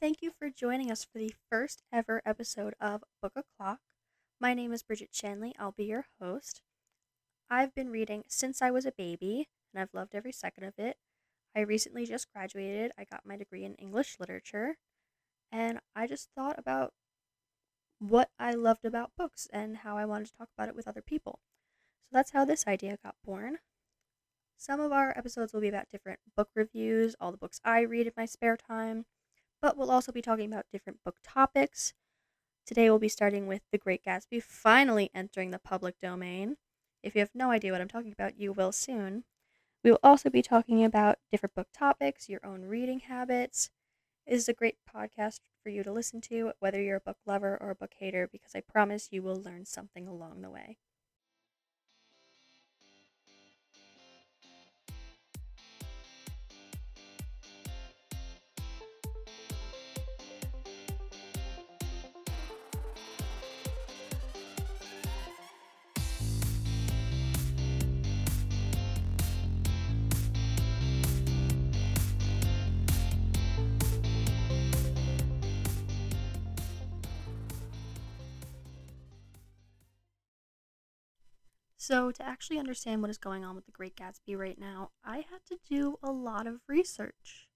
thank you for joining us for the first ever episode of Book O'Clock. My name is Bridget Shanley. I'll be your host. I've been reading since I was a baby, and I've loved every second of it. I recently just graduated. I got my degree in English literature, and I just thought about what I loved about books and how I wanted to talk about it with other people. So that's how this idea got born. Some of our episodes will be about different book reviews, all the books I read in my spare time, but we'll also be talking about different book topics. Today we'll be starting with The Great Gatsby finally entering the public domain. If you have no idea what I'm talking about, you will soon. We will also be talking about different book topics, your own reading habits. This is a great podcast for you to listen to, whether you're a book lover or a book hater, because I promise you will learn something along the way. So, to actually understand what is going on with The Great Gatsby right now, I had to do a lot of research.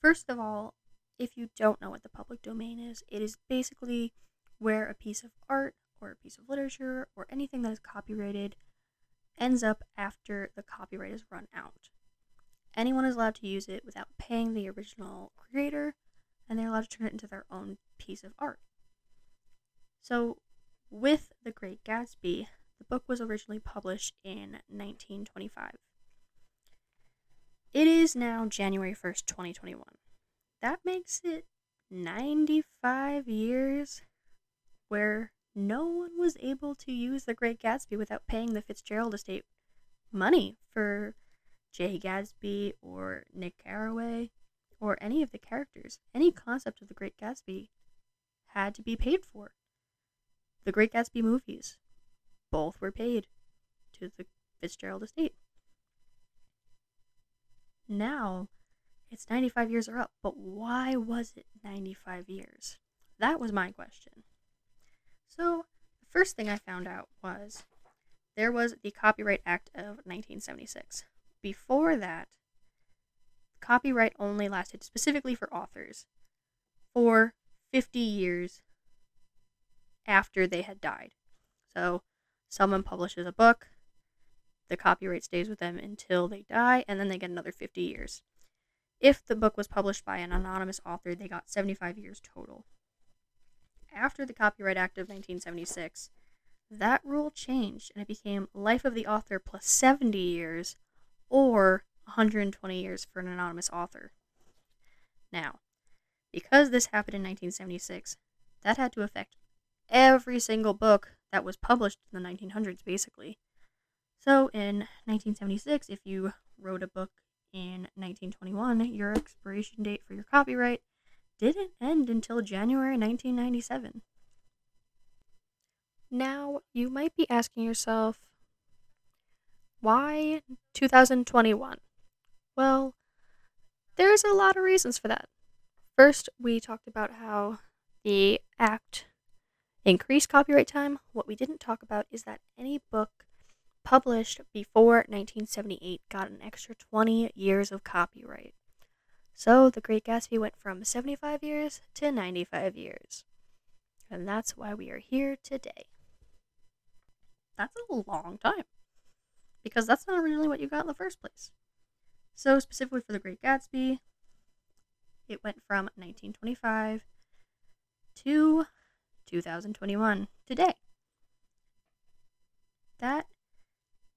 First of all, if you don't know what the public domain is, it is basically where a piece of art or a piece of literature or anything that is copyrighted ends up after the copyright is run out. Anyone is allowed to use it without paying the original creator, and they're allowed to turn it into their own piece of art. So, with The Great Gatsby, the book was originally published in 1925. It is now January 1st, 2021. That makes it 95 years where no one was able to use The Great Gatsby without paying the Fitzgerald estate money for Jay Gatsby or Nick Carraway or any of the characters. Any concept of The Great Gatsby had to be paid for. The Great Gatsby movies, both were paid to the Fitzgerald estate. Now, it's 95 years are up, but why was it 95 years? That was my question. So, the first thing I found out was there was the Copyright Act of 1976. Before that, copyright only lasted specifically for authors for 50 years after they had died. So, someone publishes a book, the copyright stays with them until they die, and then they get another 50 years. If the book was published by an anonymous author, they got 75 years total. After the Copyright Act of 1976, that rule changed and it became life of the author plus 70 years or 120 years for an anonymous author. Now, because this happened in 1976, that had to affect every single book that was published in the 1900s, basically. So in 1976, if you wrote a book in 1921, your expiration date for your copyright didn't end until January 1997. Now, you might be asking yourself, why 2021? Well, there's a lot of reasons for that. First, we talked about how the act increased copyright time, what we didn't talk about is that any book published before 1978 got an extra 20 years of copyright. So The Great Gatsby went from 75 years to 95 years. And that's why we are here today. That's a long time. Because that's not originally what you got in the first place. So, specifically for The Great Gatsby, it went from 1925 to 2021, today. That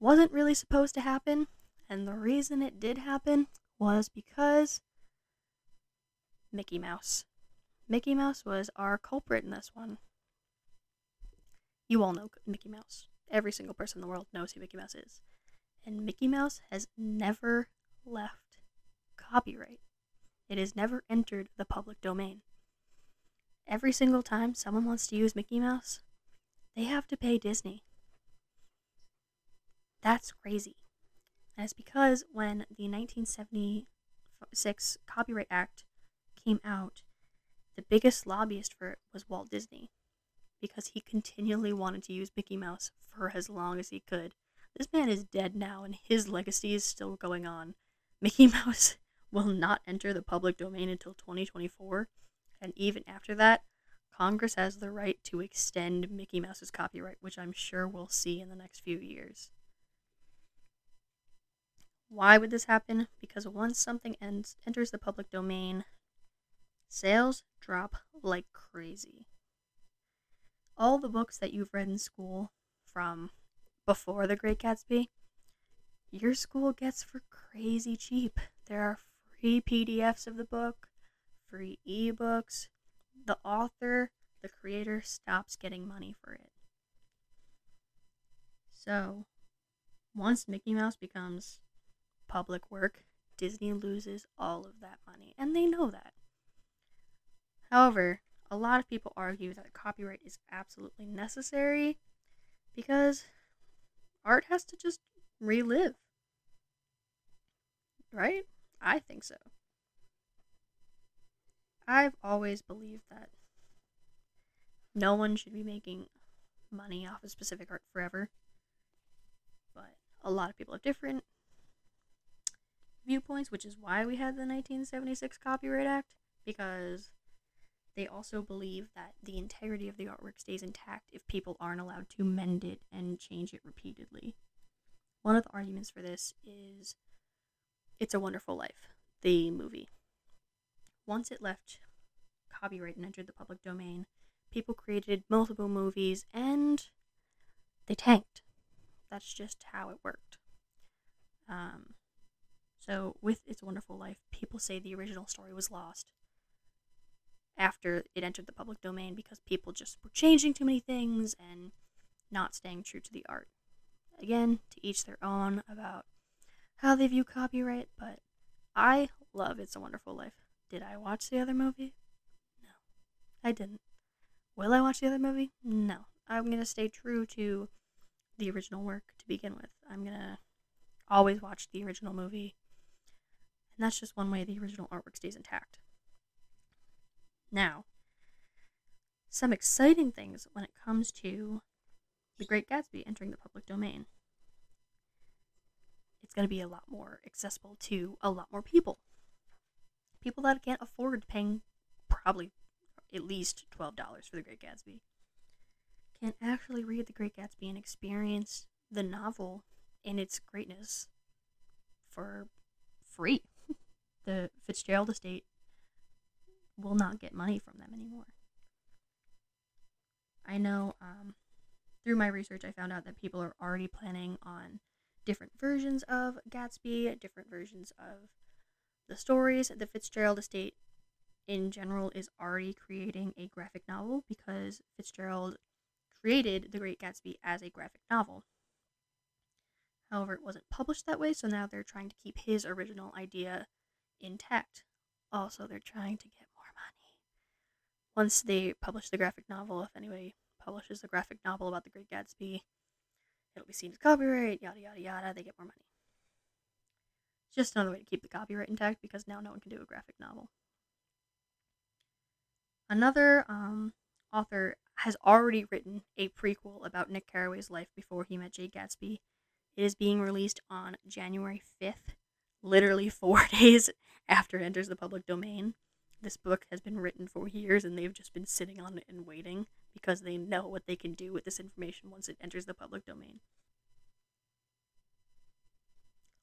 wasn't really supposed to happen, and the reason it did happen was because Mickey Mouse. Mickey Mouse was our culprit in this one. You all know Mickey Mouse. Every single person in the world knows who Mickey Mouse is. And Mickey Mouse has never left copyright. It has never entered the public domain every single time someone wants to use Mickey Mouse, they have to pay Disney. That's crazy. And it's because when the 1976 Copyright Act came out, the biggest lobbyist for it was Walt Disney because he continually wanted to use Mickey Mouse for as long as he could. This man is dead now and his legacy is still going on. Mickey Mouse will not enter the public domain until 2024, and even after that, Congress has the right to extend Mickey Mouse's copyright, which I'm sure we'll see in the next few years. Why would this happen? Because once something ends, enters the public domain, sales drop like crazy. All the books that you've read in school from before The Great Gatsby, your school gets for crazy cheap. There are free PDFs of the book, free ebooks. The author, the creator, stops getting money for it. So, once Mickey Mouse becomes public work, Disney loses all of that money, and they know that. However, a lot of people argue that copyright is absolutely necessary because art has to just relive. Right? I think so. I've always believed that no one should be making money off of specific art forever. But a lot of people have different viewpoints, which is why we had the 1976 Copyright Act, because they also believe that the integrity of the artwork stays intact if people aren't allowed to mend it and change it repeatedly. One of the arguments for this is It's a Wonderful Life, the movie. Once it left copyright and entered the public domain, people created multiple movies and they tanked. That's just how it worked. Um, so, with It's a Wonderful Life, people say the original story was lost after it entered the public domain because people just were changing too many things and not staying true to the art. Again, to each their own about how they view copyright, but I love It's a Wonderful Life. Did I watch the other movie? No, I didn't. Will I watch the other movie? No. I'm going to stay true to the original work to begin with. I'm going to always watch the original movie. And that's just one way the original artwork stays intact. Now, some exciting things when it comes to The Great Gatsby entering the public domain. It's going to be a lot more accessible to a lot more people. People that can't afford paying probably at least $12 for The Great Gatsby can actually read The Great Gatsby and experience the novel in its greatness for free. the Fitzgerald estate will not get money from them anymore. I know um, through my research, I found out that people are already planning on different versions of Gatsby, different versions of the stories. The Fitzgerald estate in general is already creating a graphic novel because Fitzgerald created The Great Gatsby as a graphic novel. However, it wasn't published that way, so now they're trying to keep his original idea intact. Also, they're trying to get more money. Once they publish the graphic novel, if anybody publishes a graphic novel about The Great Gatsby, it'll be seen as copyright, yada yada yada, they get more money. Just another way to keep the copyright intact because now no one can do a graphic novel. Another um, author has already written a prequel about Nick Carraway's life before he met Jay Gatsby. It is being released on January 5th, literally four days after it enters the public domain. This book has been written for years and they've just been sitting on it and waiting because they know what they can do with this information once it enters the public domain.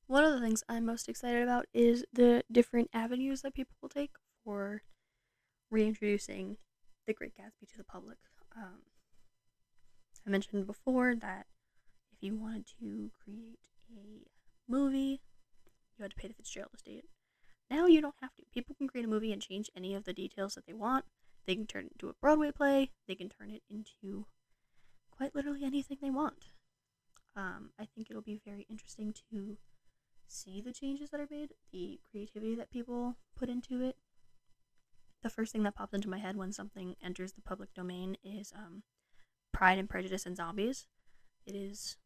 One of the things I'm most excited about is the different avenues that people will take for reintroducing The Great Gatsby to the public. Um, I mentioned before that if you wanted to create a movie, you had to pay the Fitzgerald estate. Now you don't have to. People can create a movie and change any of the details that they want. They can turn it into a Broadway play. They can turn it into quite literally anything they want. Um, I think it'll be very interesting to see the changes that are made, the creativity that people put into it. The first thing that pops into my head when something enters the public domain is um, Pride and Prejudice and Zombies. It is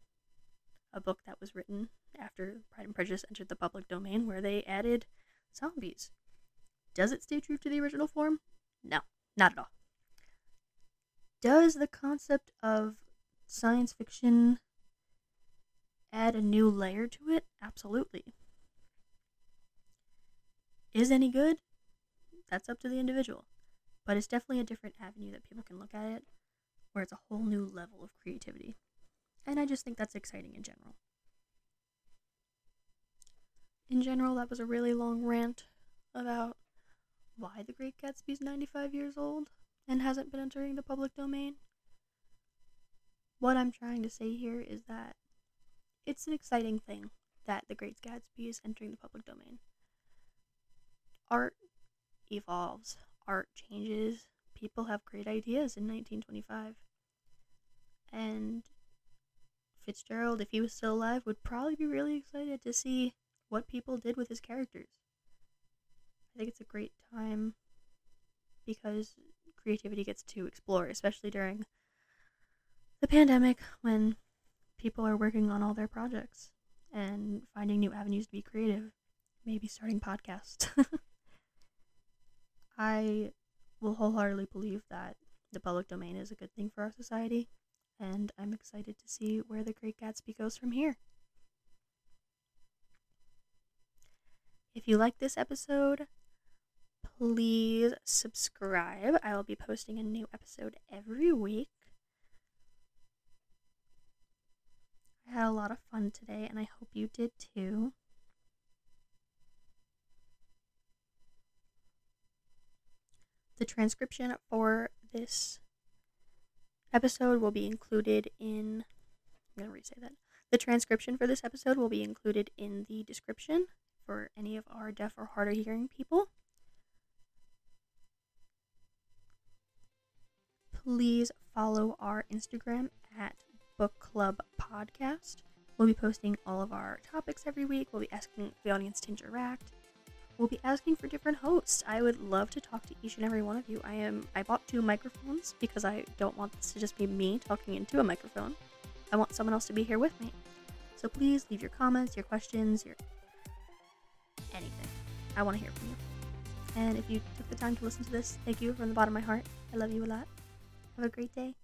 a book that was written after Pride and Prejudice entered the public domain where they added zombies. Does it stay true to the original form? No. Not at all. Does the concept of science fiction add a new layer to it? Absolutely. Is any good? That's up to the individual. But it's definitely a different avenue that people can look at it, where it's a whole new level of creativity. And I just think that's exciting in general. In general, that was a really long rant about why The Great Gatsby is 95 years old and hasn't been entering the public domain. What I'm trying to say here is that it's an exciting thing that The Great Gatsby is entering the public domain. Art evolves, art changes, people have great ideas in 1925. And Fitzgerald, if he was still alive, would probably be really excited to see what people did with his characters. I think it's a great time because creativity gets to explore, especially during the pandemic when people are working on all their projects and finding new avenues to be creative, maybe starting podcasts. I will wholeheartedly believe that the public domain is a good thing for our society, and I'm excited to see where The Great Gatsby goes from here. If you like this episode, please subscribe. I will be posting a new episode every week. I had a lot of fun today, and I hope you did too. The transcription for this episode will be included in. I'm going to re that. The transcription for this episode will be included in the description for any of our deaf or hard of hearing people. Please follow our Instagram at Book Club Podcast. We'll be posting all of our topics every week. We'll be asking the audience to interact. We'll be asking for different hosts. I would love to talk to each and every one of you. I am I bought two microphones because I don't want this to just be me talking into a microphone. I want someone else to be here with me. So please leave your comments, your questions, your anything. I want to hear from you. And if you took the time to listen to this, thank you from the bottom of my heart. I love you a lot. Have a great day.